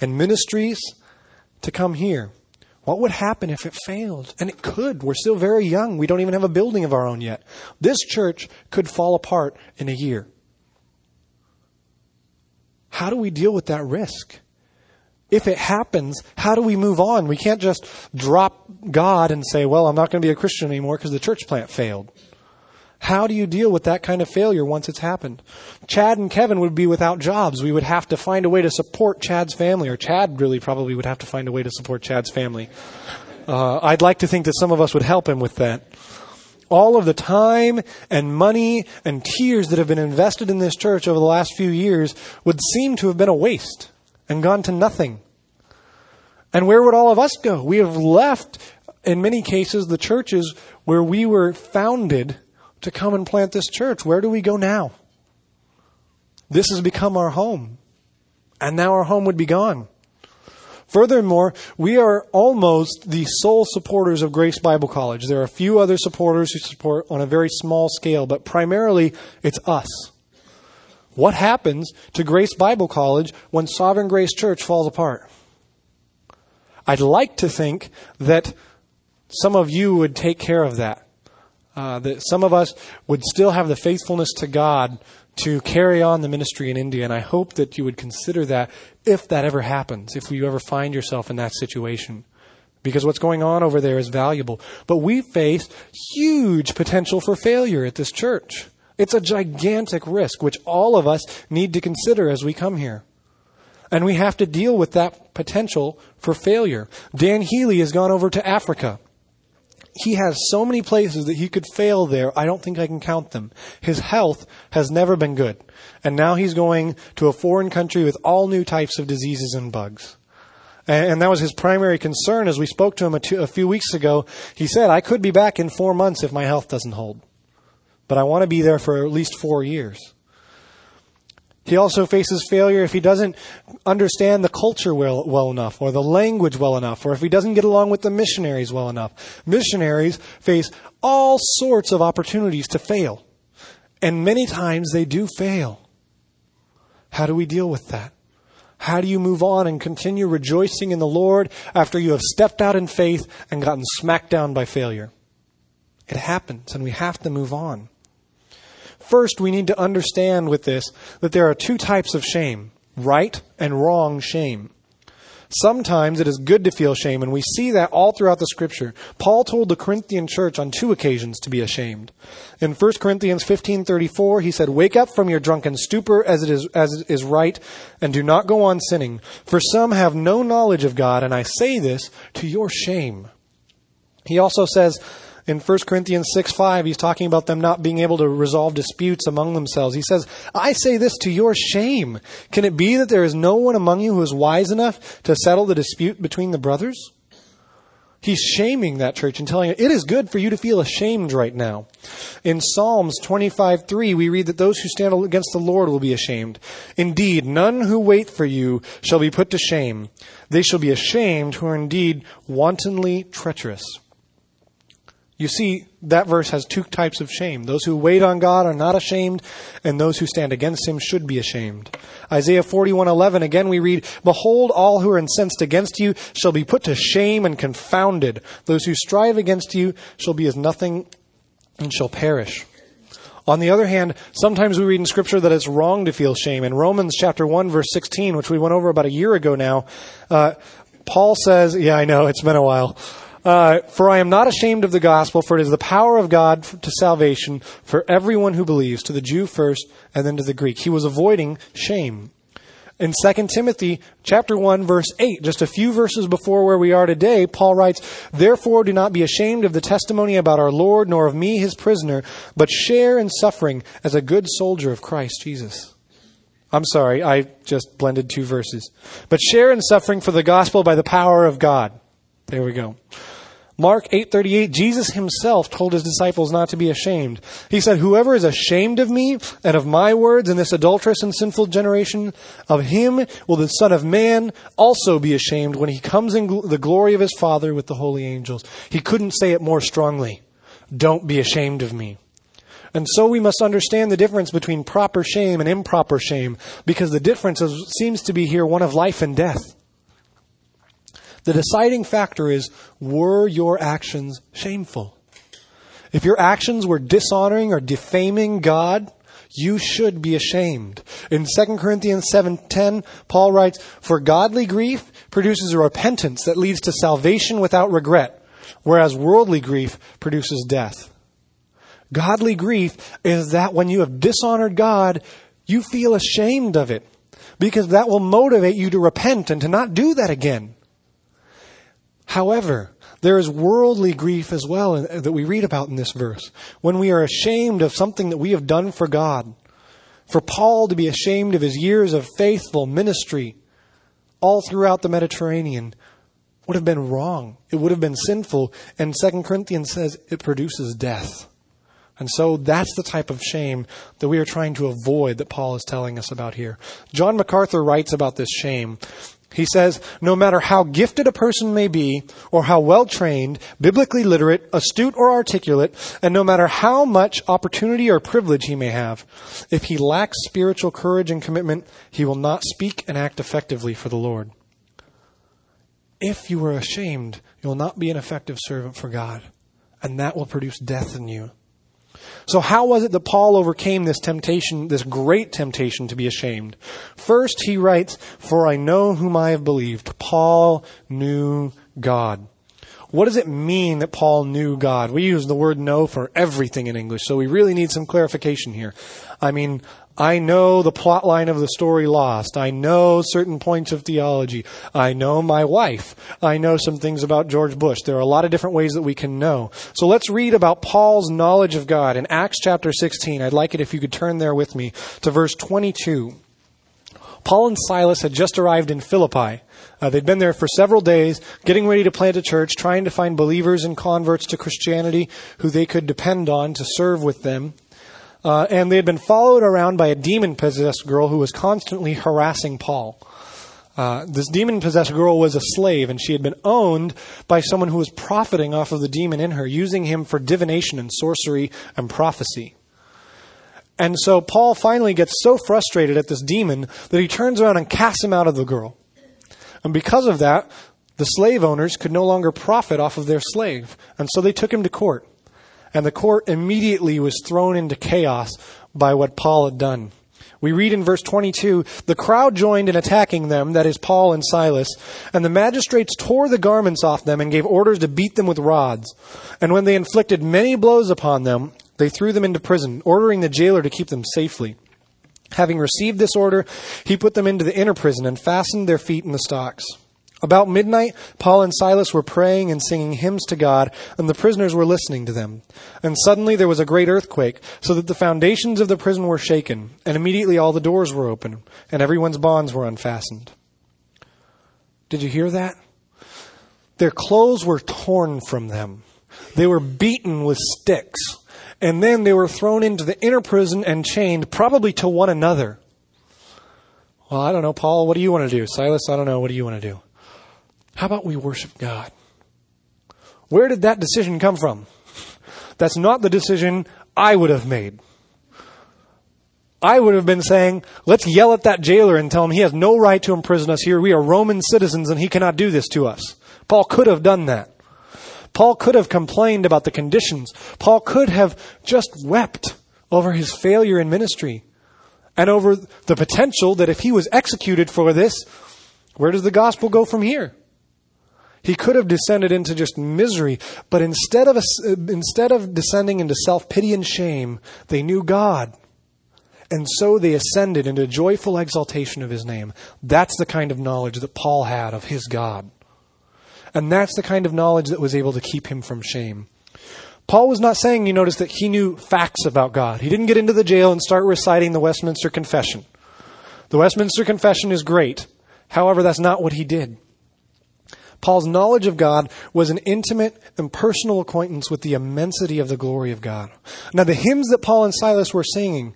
and ministries to come here. What would happen if it failed? And it could. We're still very young. We don't even have a building of our own yet. This church could fall apart in a year. How do we deal with that risk? If it happens, how do we move on? We can't just drop God and say, well, I'm not going to be a Christian anymore because the church plant failed. How do you deal with that kind of failure once it's happened? Chad and Kevin would be without jobs. We would have to find a way to support Chad's family, or Chad really probably would have to find a way to support Chad's family. Uh, I'd like to think that some of us would help him with that all of the time and money and tears that have been invested in this church over the last few years would seem to have been a waste and gone to nothing. And where would all of us go? We have left, in many cases, the churches where we were founded to come and plant this church. Where do we go now? This has become our home. And now our home would be gone. Furthermore, we are almost the sole supporters of Grace Bible College. There are a few other supporters who support on a very small scale, but primarily it's us. What happens to Grace Bible College when Sovereign Grace Church falls apart? I'd like to think that some of you would take care of that. Uh, that some of us would still have the faithfulness to God to carry on the ministry in India. And I hope that you would consider that if that ever happens, if you ever find yourself in that situation. because what's going on over there is valuable. But we face huge potential for failure at this church. It's a gigantic risk, which all of us need to consider as we come here. And we have to deal with that potential for failure. Dan Healy has gone over to Africa. He has so many places that he could fail there. I don't think I can count them. His health has never been good. And now he's going to a foreign country with all new types of diseases and bugs. And, that was his primary concern as we spoke to him a, two, a few weeks ago. He said, I could be back in four months if my health doesn't hold. But I want to be there for at least four years. He also faces failure if he doesn't understand the culture well, well enough, or the language well enough, or if he doesn't get along with the missionaries well enough. Missionaries face all sorts of opportunities to fail. And many times they do fail. How do we deal with that? How do you move on and continue rejoicing in the Lord after you have stepped out in faith and gotten smacked down by failure? It happens, and we have to move on. First, we need to understand with this that there are two types of shame right and wrong shame. Sometimes it is good to feel shame, and we see that all throughout the scripture. Paul told the Corinthian church on two occasions to be ashamed. In 1 Corinthians 15:34, he said, "Wake up from your drunken stupor as it is as it is right, and do not go on sinning, for some have no knowledge of God, and I say this to your shame." He also says, in 1 Corinthians 6 5, he's talking about them not being able to resolve disputes among themselves. He says, I say this to your shame. Can it be that there is no one among you who is wise enough to settle the dispute between the brothers? He's shaming that church and telling it, it is good for you to feel ashamed right now. In Psalms 25 3, we read that those who stand against the Lord will be ashamed. Indeed, none who wait for you shall be put to shame. They shall be ashamed who are indeed wantonly treacherous. You see, that verse has two types of shame. Those who wait on God are not ashamed, and those who stand against him should be ashamed. Isaiah 41:11 again we read, "Behold, all who are incensed against you shall be put to shame and confounded. Those who strive against you shall be as nothing and shall perish." On the other hand, sometimes we read in scripture that it's wrong to feel shame. In Romans chapter 1 verse 16, which we went over about a year ago now, uh, Paul says, yeah, I know, it's been a while. Uh, for I am not ashamed of the gospel, for it is the power of God to salvation for everyone who believes, to the Jew first, and then to the Greek. He was avoiding shame. In 2 Timothy chapter 1 verse 8, just a few verses before where we are today, Paul writes, Therefore do not be ashamed of the testimony about our Lord, nor of me his prisoner, but share in suffering as a good soldier of Christ Jesus. I'm sorry, I just blended two verses. But share in suffering for the gospel by the power of God. There we go. Mark 8:38 Jesus himself told his disciples not to be ashamed. He said, "Whoever is ashamed of me and of my words in this adulterous and sinful generation, of him will the Son of man also be ashamed when he comes in gl- the glory of his Father with the holy angels." He couldn't say it more strongly. Don't be ashamed of me. And so we must understand the difference between proper shame and improper shame because the difference is, seems to be here one of life and death. The deciding factor is were your actions shameful? If your actions were dishonoring or defaming God, you should be ashamed. In 2 Corinthians 7:10, Paul writes, "For godly grief produces a repentance that leads to salvation without regret, whereas worldly grief produces death." Godly grief is that when you have dishonored God, you feel ashamed of it because that will motivate you to repent and to not do that again. However, there is worldly grief as well that we read about in this verse. When we are ashamed of something that we have done for God. For Paul to be ashamed of his years of faithful ministry all throughout the Mediterranean would have been wrong. It would have been sinful. And 2 Corinthians says it produces death. And so that's the type of shame that we are trying to avoid that Paul is telling us about here. John MacArthur writes about this shame he says, no matter how gifted a person may be, or how well trained, biblically literate, astute, or articulate, and no matter how much opportunity or privilege he may have, if he lacks spiritual courage and commitment, he will not speak and act effectively for the Lord. If you are ashamed, you will not be an effective servant for God, and that will produce death in you. So, how was it that Paul overcame this temptation, this great temptation to be ashamed? First, he writes, For I know whom I have believed. Paul knew God. What does it mean that Paul knew God? We use the word know for everything in English, so we really need some clarification here. I mean, I know the plot line of the story Lost. I know certain points of theology. I know my wife. I know some things about George Bush. There are a lot of different ways that we can know. So let's read about Paul's knowledge of God in Acts chapter 16. I'd like it if you could turn there with me to verse 22. Paul and Silas had just arrived in Philippi. Uh, they'd been there for several days, getting ready to plant a church, trying to find believers and converts to Christianity who they could depend on to serve with them. Uh, and they had been followed around by a demon possessed girl who was constantly harassing Paul. Uh, this demon possessed girl was a slave, and she had been owned by someone who was profiting off of the demon in her, using him for divination and sorcery and prophecy. And so Paul finally gets so frustrated at this demon that he turns around and casts him out of the girl. And because of that, the slave owners could no longer profit off of their slave. And so they took him to court and the court immediately was thrown into chaos by what Paul had done. We read in verse 22 the crowd joined in attacking them, that is, Paul and Silas, and the magistrates tore the garments off them and gave orders to beat them with rods. And when they inflicted many blows upon them, they threw them into prison, ordering the jailer to keep them safely. Having received this order, he put them into the inner prison and fastened their feet in the stocks. About midnight, Paul and Silas were praying and singing hymns to God, and the prisoners were listening to them. And suddenly there was a great earthquake, so that the foundations of the prison were shaken, and immediately all the doors were open, and everyone's bonds were unfastened. Did you hear that? Their clothes were torn from them. They were beaten with sticks. And then they were thrown into the inner prison and chained, probably to one another. Well, I don't know, Paul, what do you want to do? Silas, I don't know, what do you want to do? How about we worship God? Where did that decision come from? That's not the decision I would have made. I would have been saying, let's yell at that jailer and tell him he has no right to imprison us here. We are Roman citizens and he cannot do this to us. Paul could have done that. Paul could have complained about the conditions. Paul could have just wept over his failure in ministry and over the potential that if he was executed for this, where does the gospel go from here? He could have descended into just misery, but instead of, uh, instead of descending into self pity and shame, they knew God. And so they ascended into joyful exaltation of his name. That's the kind of knowledge that Paul had of his God. And that's the kind of knowledge that was able to keep him from shame. Paul was not saying, you notice, that he knew facts about God. He didn't get into the jail and start reciting the Westminster Confession. The Westminster Confession is great. However, that's not what he did. Paul's knowledge of God was an intimate and personal acquaintance with the immensity of the glory of God. Now, the hymns that Paul and Silas were singing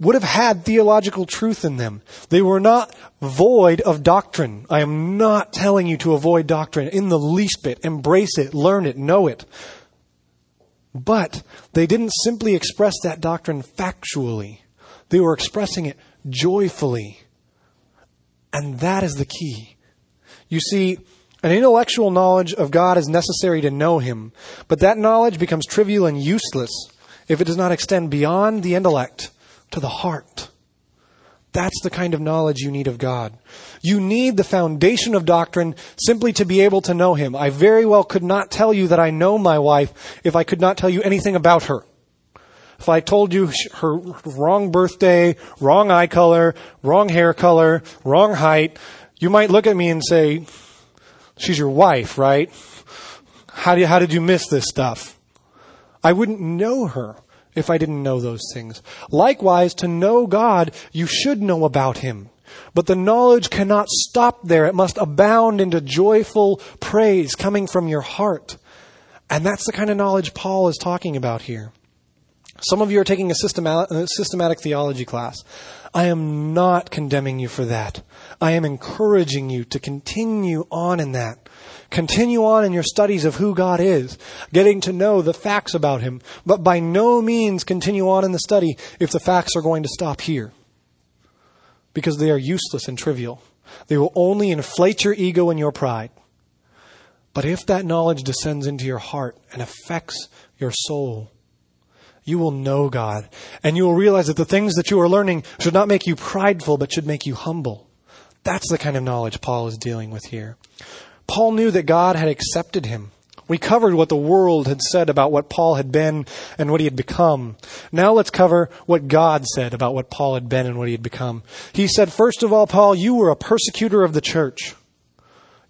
would have had theological truth in them. They were not void of doctrine. I am not telling you to avoid doctrine in the least bit. Embrace it, learn it, know it. But they didn't simply express that doctrine factually. They were expressing it joyfully. And that is the key. You see, an intellectual knowledge of God is necessary to know Him, but that knowledge becomes trivial and useless if it does not extend beyond the intellect to the heart. That's the kind of knowledge you need of God. You need the foundation of doctrine simply to be able to know Him. I very well could not tell you that I know my wife if I could not tell you anything about her. If I told you her wrong birthday, wrong eye color, wrong hair color, wrong height, you might look at me and say, She's your wife, right? How, do you, how did you miss this stuff? I wouldn't know her if I didn't know those things. Likewise, to know God, you should know about Him. But the knowledge cannot stop there. It must abound into joyful praise coming from your heart. And that's the kind of knowledge Paul is talking about here. Some of you are taking a systematic, theology class. I am not condemning you for that. I am encouraging you to continue on in that. Continue on in your studies of who God is, getting to know the facts about Him, but by no means continue on in the study if the facts are going to stop here. Because they are useless and trivial. They will only inflate your ego and your pride. But if that knowledge descends into your heart and affects your soul, you will know God. And you will realize that the things that you are learning should not make you prideful, but should make you humble. That's the kind of knowledge Paul is dealing with here. Paul knew that God had accepted him. We covered what the world had said about what Paul had been and what he had become. Now let's cover what God said about what Paul had been and what he had become. He said, first of all, Paul, you were a persecutor of the church.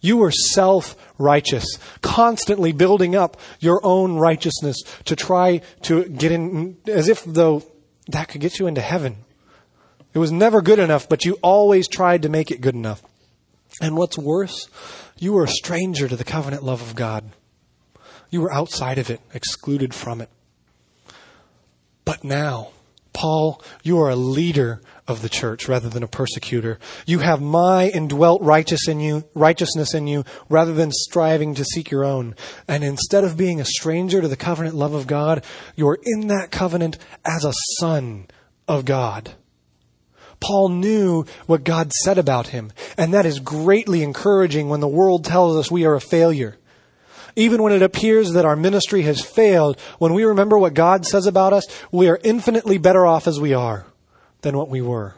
You were self righteous, constantly building up your own righteousness to try to get in, as if though that could get you into heaven. It was never good enough, but you always tried to make it good enough. And what's worse, you were a stranger to the covenant love of God. You were outside of it, excluded from it. But now, Paul, you are a leader of the church rather than a persecutor. You have my indwelt righteous in you, righteousness in you rather than striving to seek your own. And instead of being a stranger to the covenant love of God, you are in that covenant as a son of God. Paul knew what God said about him, and that is greatly encouraging when the world tells us we are a failure. Even when it appears that our ministry has failed, when we remember what God says about us, we are infinitely better off as we are than what we were.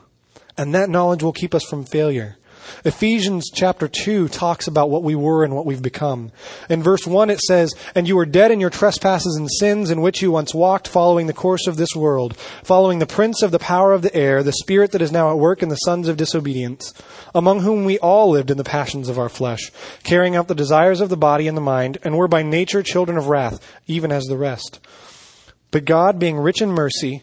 And that knowledge will keep us from failure. Ephesians chapter 2 talks about what we were and what we've become. In verse 1 it says, And you were dead in your trespasses and sins in which you once walked, following the course of this world, following the prince of the power of the air, the spirit that is now at work in the sons of disobedience, among whom we all lived in the passions of our flesh, carrying out the desires of the body and the mind, and were by nature children of wrath, even as the rest. But God, being rich in mercy,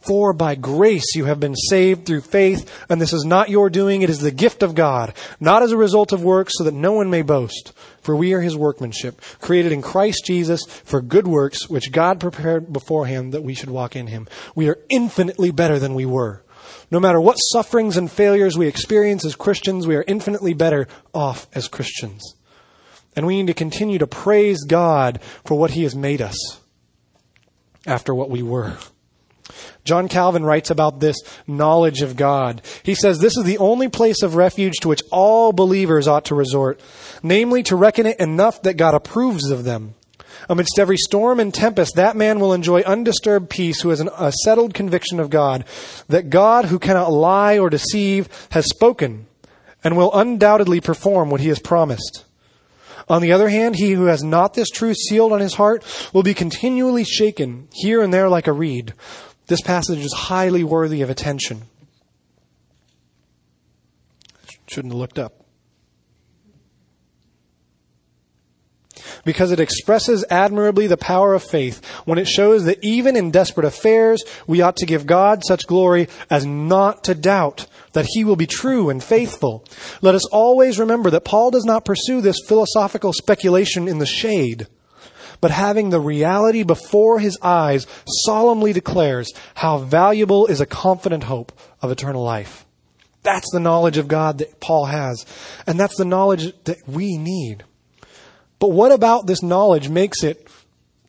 For by grace you have been saved through faith, and this is not your doing, it is the gift of God, not as a result of works, so that no one may boast. For we are his workmanship, created in Christ Jesus for good works, which God prepared beforehand that we should walk in him. We are infinitely better than we were. No matter what sufferings and failures we experience as Christians, we are infinitely better off as Christians. And we need to continue to praise God for what he has made us after what we were. John Calvin writes about this knowledge of God. He says, This is the only place of refuge to which all believers ought to resort, namely to reckon it enough that God approves of them. Amidst every storm and tempest, that man will enjoy undisturbed peace who has an, a settled conviction of God, that God, who cannot lie or deceive, has spoken and will undoubtedly perform what he has promised. On the other hand, he who has not this truth sealed on his heart will be continually shaken here and there like a reed. This passage is highly worthy of attention. Shouldn't have looked up. Because it expresses admirably the power of faith when it shows that even in desperate affairs, we ought to give God such glory as not to doubt that he will be true and faithful. Let us always remember that Paul does not pursue this philosophical speculation in the shade but having the reality before his eyes, solemnly declares how valuable is a confident hope of eternal life. That's the knowledge of God that Paul has, and that's the knowledge that we need. But what about this knowledge makes it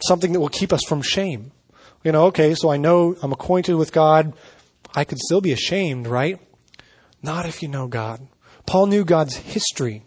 something that will keep us from shame? You know, okay, so I know I'm acquainted with God. I could still be ashamed, right? Not if you know God. Paul knew God's history.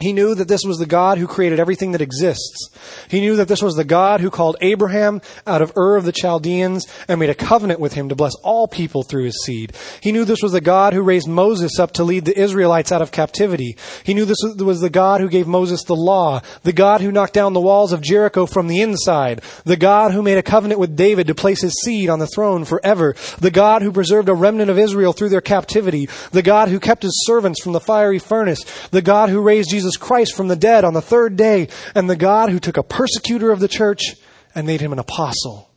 He knew that this was the God who created everything that exists. He knew that this was the God who called Abraham out of Ur of the Chaldeans and made a covenant with him to bless all people through his seed. He knew this was the God who raised Moses up to lead the Israelites out of captivity. He knew this was the God who gave Moses the law, the God who knocked down the walls of Jericho from the inside, the God who made a covenant with David to place his seed on the throne forever, the God who preserved a remnant of Israel through their captivity, the God who kept his servants from the fiery furnace, the God who raised Jesus Jesus Christ from the dead on the third day, and the God who took a persecutor of the church and made him an apostle.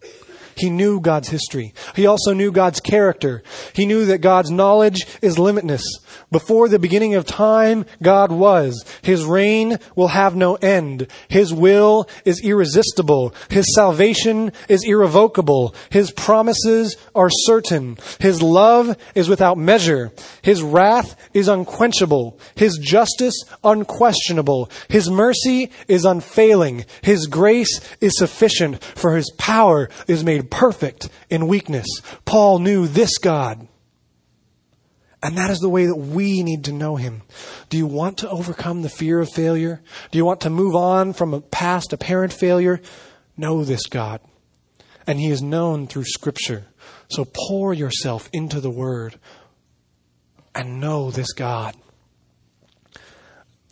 He knew God's history. He also knew God's character. He knew that God's knowledge is limitless. Before the beginning of time, God was. His reign will have no end. His will is irresistible. His salvation is irrevocable. His promises are certain. His love is without measure. His wrath is unquenchable. His justice unquestionable. His mercy is unfailing. His grace is sufficient for his power is made perfect in weakness. Paul knew this God. And that is the way that we need to know Him. Do you want to overcome the fear of failure? Do you want to move on from a past apparent failure? Know this God. And He is known through Scripture. So pour yourself into the Word and know this God.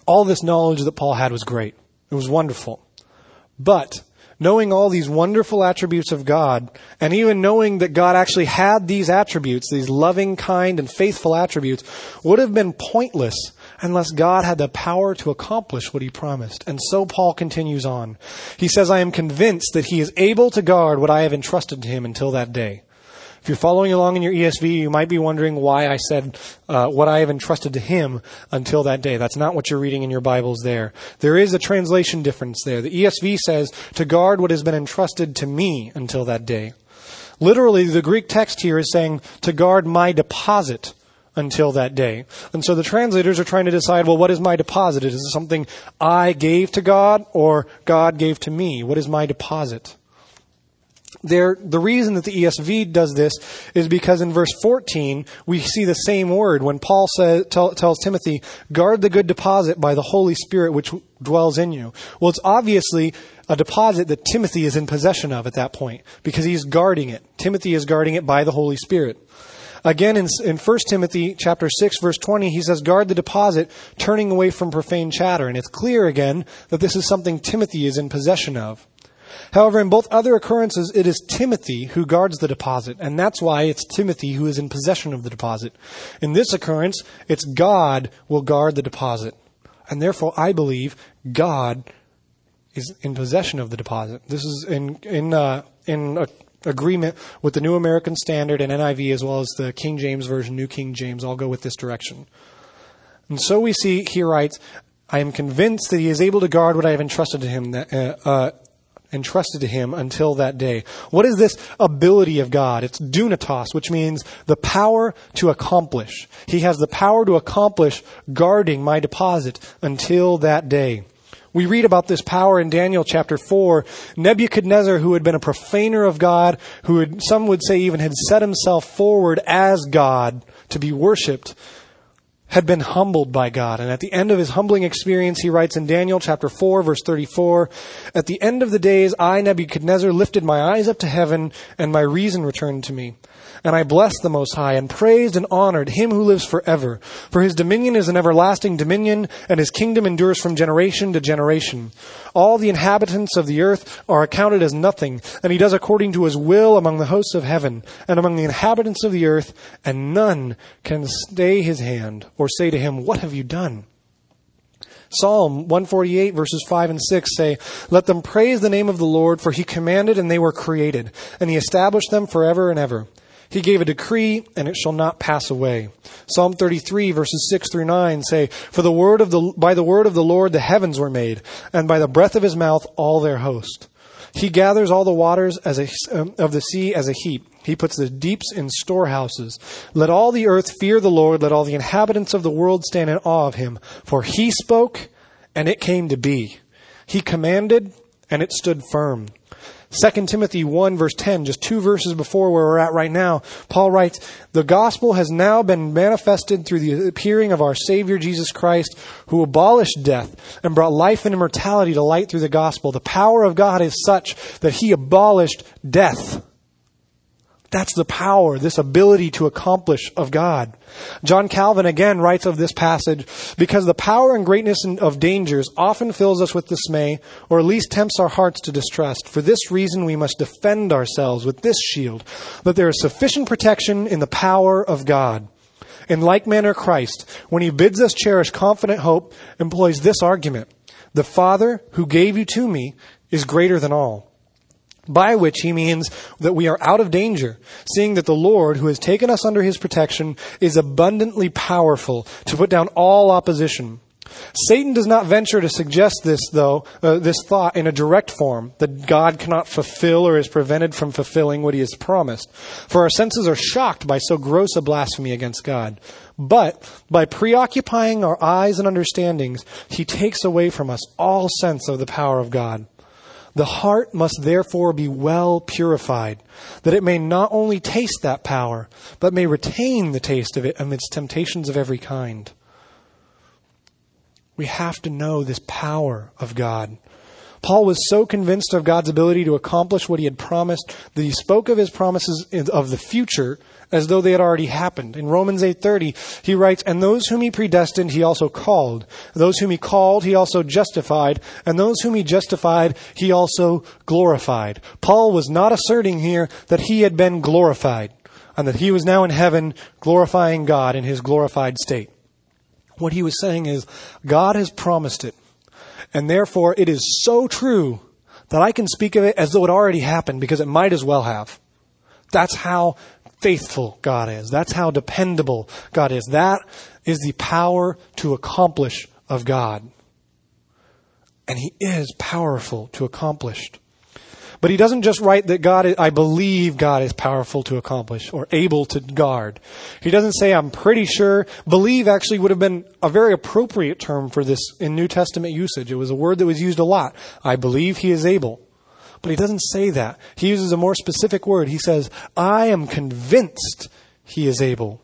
All this knowledge that Paul had was great. It was wonderful. But knowing all these wonderful attributes of God, and even knowing that God actually had these attributes, these loving, kind, and faithful attributes, would have been pointless unless God had the power to accomplish what he promised. And so Paul continues on. He says, I am convinced that he is able to guard what I have entrusted to him until that day. If you're following along in your ESV, you might be wondering why I said uh, what I have entrusted to him until that day. That's not what you're reading in your Bibles there. There is a translation difference there. The ESV says, to guard what has been entrusted to me until that day. Literally, the Greek text here is saying, to guard my deposit until that day. And so the translators are trying to decide, well, what is my deposit? Is it something I gave to God or God gave to me? What is my deposit? There, the reason that the ESV does this is because in verse 14, we see the same word when Paul says, tell, tells Timothy, guard the good deposit by the Holy Spirit which dwells in you. Well, it's obviously a deposit that Timothy is in possession of at that point because he's guarding it. Timothy is guarding it by the Holy Spirit. Again, in, in 1 Timothy chapter 6, verse 20, he says, guard the deposit, turning away from profane chatter. And it's clear again that this is something Timothy is in possession of. However, in both other occurrences, it is Timothy who guards the deposit, and that's why it's Timothy who is in possession of the deposit. In this occurrence, it's God will guard the deposit. And therefore, I believe God is in possession of the deposit. This is in, in, uh, in agreement with the New American Standard and NIV as well as the King James Version, New King James, all go with this direction. And so we see, he writes, I am convinced that he is able to guard what I have entrusted to him, that, uh, uh, entrusted to him until that day. What is this ability of God? It's dunatos, which means the power to accomplish. He has the power to accomplish guarding my deposit until that day. We read about this power in Daniel chapter 4. Nebuchadnezzar, who had been a profaner of God, who had, some would say even had set himself forward as God to be worshiped, had been humbled by God. And at the end of his humbling experience, he writes in Daniel chapter 4, verse 34, At the end of the days, I, Nebuchadnezzar, lifted my eyes up to heaven, and my reason returned to me. And I blessed the Most High, and praised and honored him who lives forever. For his dominion is an everlasting dominion, and his kingdom endures from generation to generation. All the inhabitants of the earth are accounted as nothing, and he does according to his will among the hosts of heaven, and among the inhabitants of the earth, and none can stay his hand, or say to him, What have you done? Psalm 148 verses 5 and 6 say, Let them praise the name of the Lord, for he commanded and they were created, and he established them forever and ever. He gave a decree and it shall not pass away. Psalm 33 verses 6 through 9 say, For the word of the, by the word of the Lord the heavens were made, and by the breath of his mouth all their host. He gathers all the waters as a, um, of the sea as a heap. He puts the deeps in storehouses. Let all the earth fear the Lord. Let all the inhabitants of the world stand in awe of him. For he spoke, and it came to be. He commanded, and it stood firm. 2 Timothy 1 verse 10, just two verses before where we're at right now, Paul writes, The gospel has now been manifested through the appearing of our Savior Jesus Christ, who abolished death and brought life and immortality to light through the gospel. The power of God is such that he abolished death. That's the power, this ability to accomplish of God. John Calvin again writes of this passage, because the power and greatness of dangers often fills us with dismay, or at least tempts our hearts to distrust. For this reason we must defend ourselves with this shield, that there is sufficient protection in the power of God. In like manner, Christ, when he bids us cherish confident hope, employs this argument. The Father who gave you to me is greater than all by which he means that we are out of danger, seeing that the Lord, who has taken us under his protection, is abundantly powerful to put down all opposition. Satan does not venture to suggest this, though, uh, this thought in a direct form, that God cannot fulfill or is prevented from fulfilling what he has promised. For our senses are shocked by so gross a blasphemy against God. But by preoccupying our eyes and understandings, he takes away from us all sense of the power of God. The heart must therefore be well purified, that it may not only taste that power, but may retain the taste of it amidst temptations of every kind. We have to know this power of God. Paul was so convinced of God's ability to accomplish what he had promised that he spoke of his promises of the future as though they had already happened. In Romans 8:30, he writes, "And those whom he predestined he also called; those whom he called he also justified; and those whom he justified he also glorified." Paul was not asserting here that he had been glorified and that he was now in heaven glorifying God in his glorified state. What he was saying is, God has promised it, and therefore it is so true that I can speak of it as though it already happened because it might as well have. That's how faithful God is. That's how dependable God is. That is the power to accomplish of God. And He is powerful to accomplish. But he doesn't just write that God, is, I believe God is powerful to accomplish or able to guard. He doesn't say, I'm pretty sure. Believe actually would have been a very appropriate term for this in New Testament usage. It was a word that was used a lot. I believe he is able. But he doesn't say that. He uses a more specific word. He says, I am convinced he is able.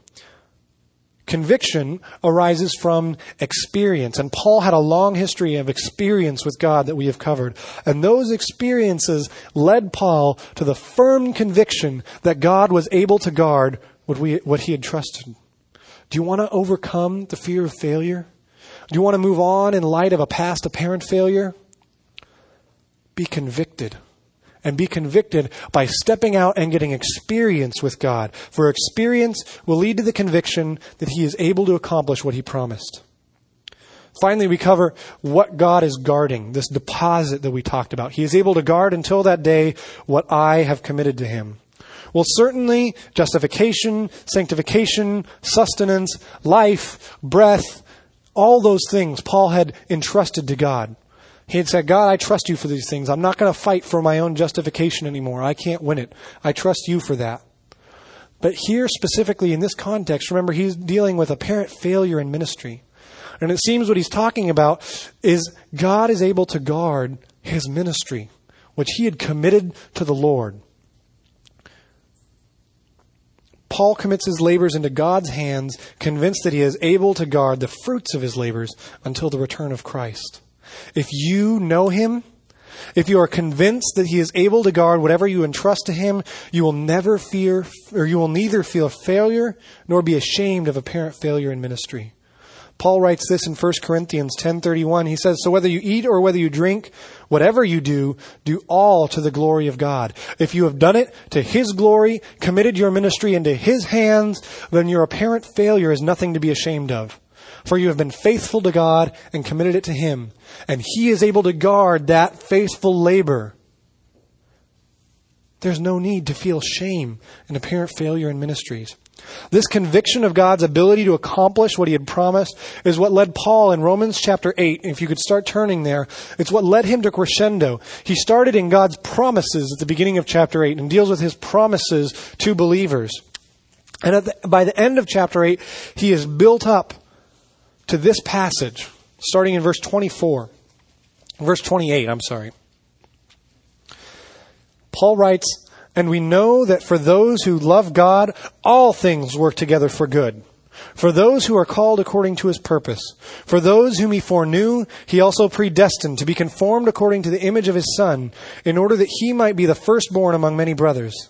Conviction arises from experience. And Paul had a long history of experience with God that we have covered. And those experiences led Paul to the firm conviction that God was able to guard what, we, what he had trusted. Do you want to overcome the fear of failure? Do you want to move on in light of a past apparent failure? Be convicted and be convicted by stepping out and getting experience with God. For experience will lead to the conviction that He is able to accomplish what He promised. Finally, we cover what God is guarding, this deposit that we talked about. He is able to guard until that day what I have committed to Him. Well, certainly, justification, sanctification, sustenance, life, breath, all those things Paul had entrusted to God. He had said, God, I trust you for these things. I'm not going to fight for my own justification anymore. I can't win it. I trust you for that. But here, specifically in this context, remember, he's dealing with apparent failure in ministry. And it seems what he's talking about is God is able to guard his ministry, which he had committed to the Lord. Paul commits his labors into God's hands, convinced that he is able to guard the fruits of his labors until the return of Christ. If you know him, if you are convinced that he is able to guard whatever you entrust to him, you will never fear, or you will neither feel failure nor be ashamed of apparent failure in ministry. Paul writes this in 1 Corinthians 10:31. He says, "So whether you eat or whether you drink, whatever you do, do all to the glory of God. If you have done it to his glory, committed your ministry into his hands, then your apparent failure is nothing to be ashamed of." For you have been faithful to God and committed it to Him, and He is able to guard that faithful labor. There's no need to feel shame and apparent failure in ministries. This conviction of God's ability to accomplish what he had promised is what led Paul in Romans chapter 8. If you could start turning there, it's what led him to crescendo. He started in God's promises at the beginning of chapter 8 and deals with his promises to believers. And the, by the end of chapter 8, he is built up to this passage, starting in verse 24. Verse 28, I'm sorry. Paul writes, And we know that for those who love God, all things work together for good. For those who are called according to his purpose. For those whom he foreknew, he also predestined to be conformed according to the image of his Son, in order that he might be the firstborn among many brothers.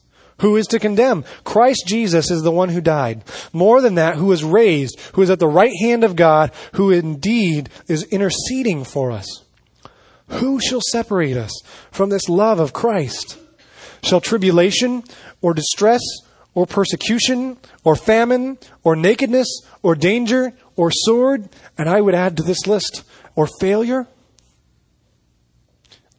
Who is to condemn? Christ Jesus is the one who died. More than that, who was raised, who is at the right hand of God, who indeed is interceding for us. Who shall separate us from this love of Christ? Shall tribulation or distress or persecution or famine or nakedness or danger or sword, and I would add to this list, or failure?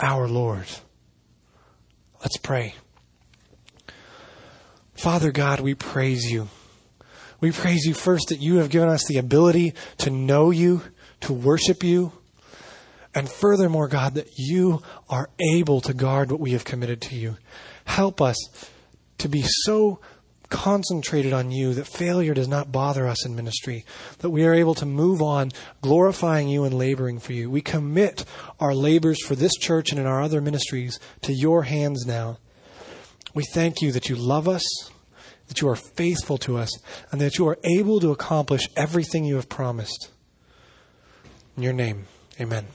our Lord. Let's pray. Father God, we praise you. We praise you first that you have given us the ability to know you, to worship you, and furthermore, God, that you are able to guard what we have committed to you. Help us to be so concentrated on you that failure does not bother us in ministry, that we are able to move on glorifying you and laboring for you. We commit our labors for this church and in our other ministries to your hands now. We thank you that you love us, that you are faithful to us, and that you are able to accomplish everything you have promised. In your name, amen.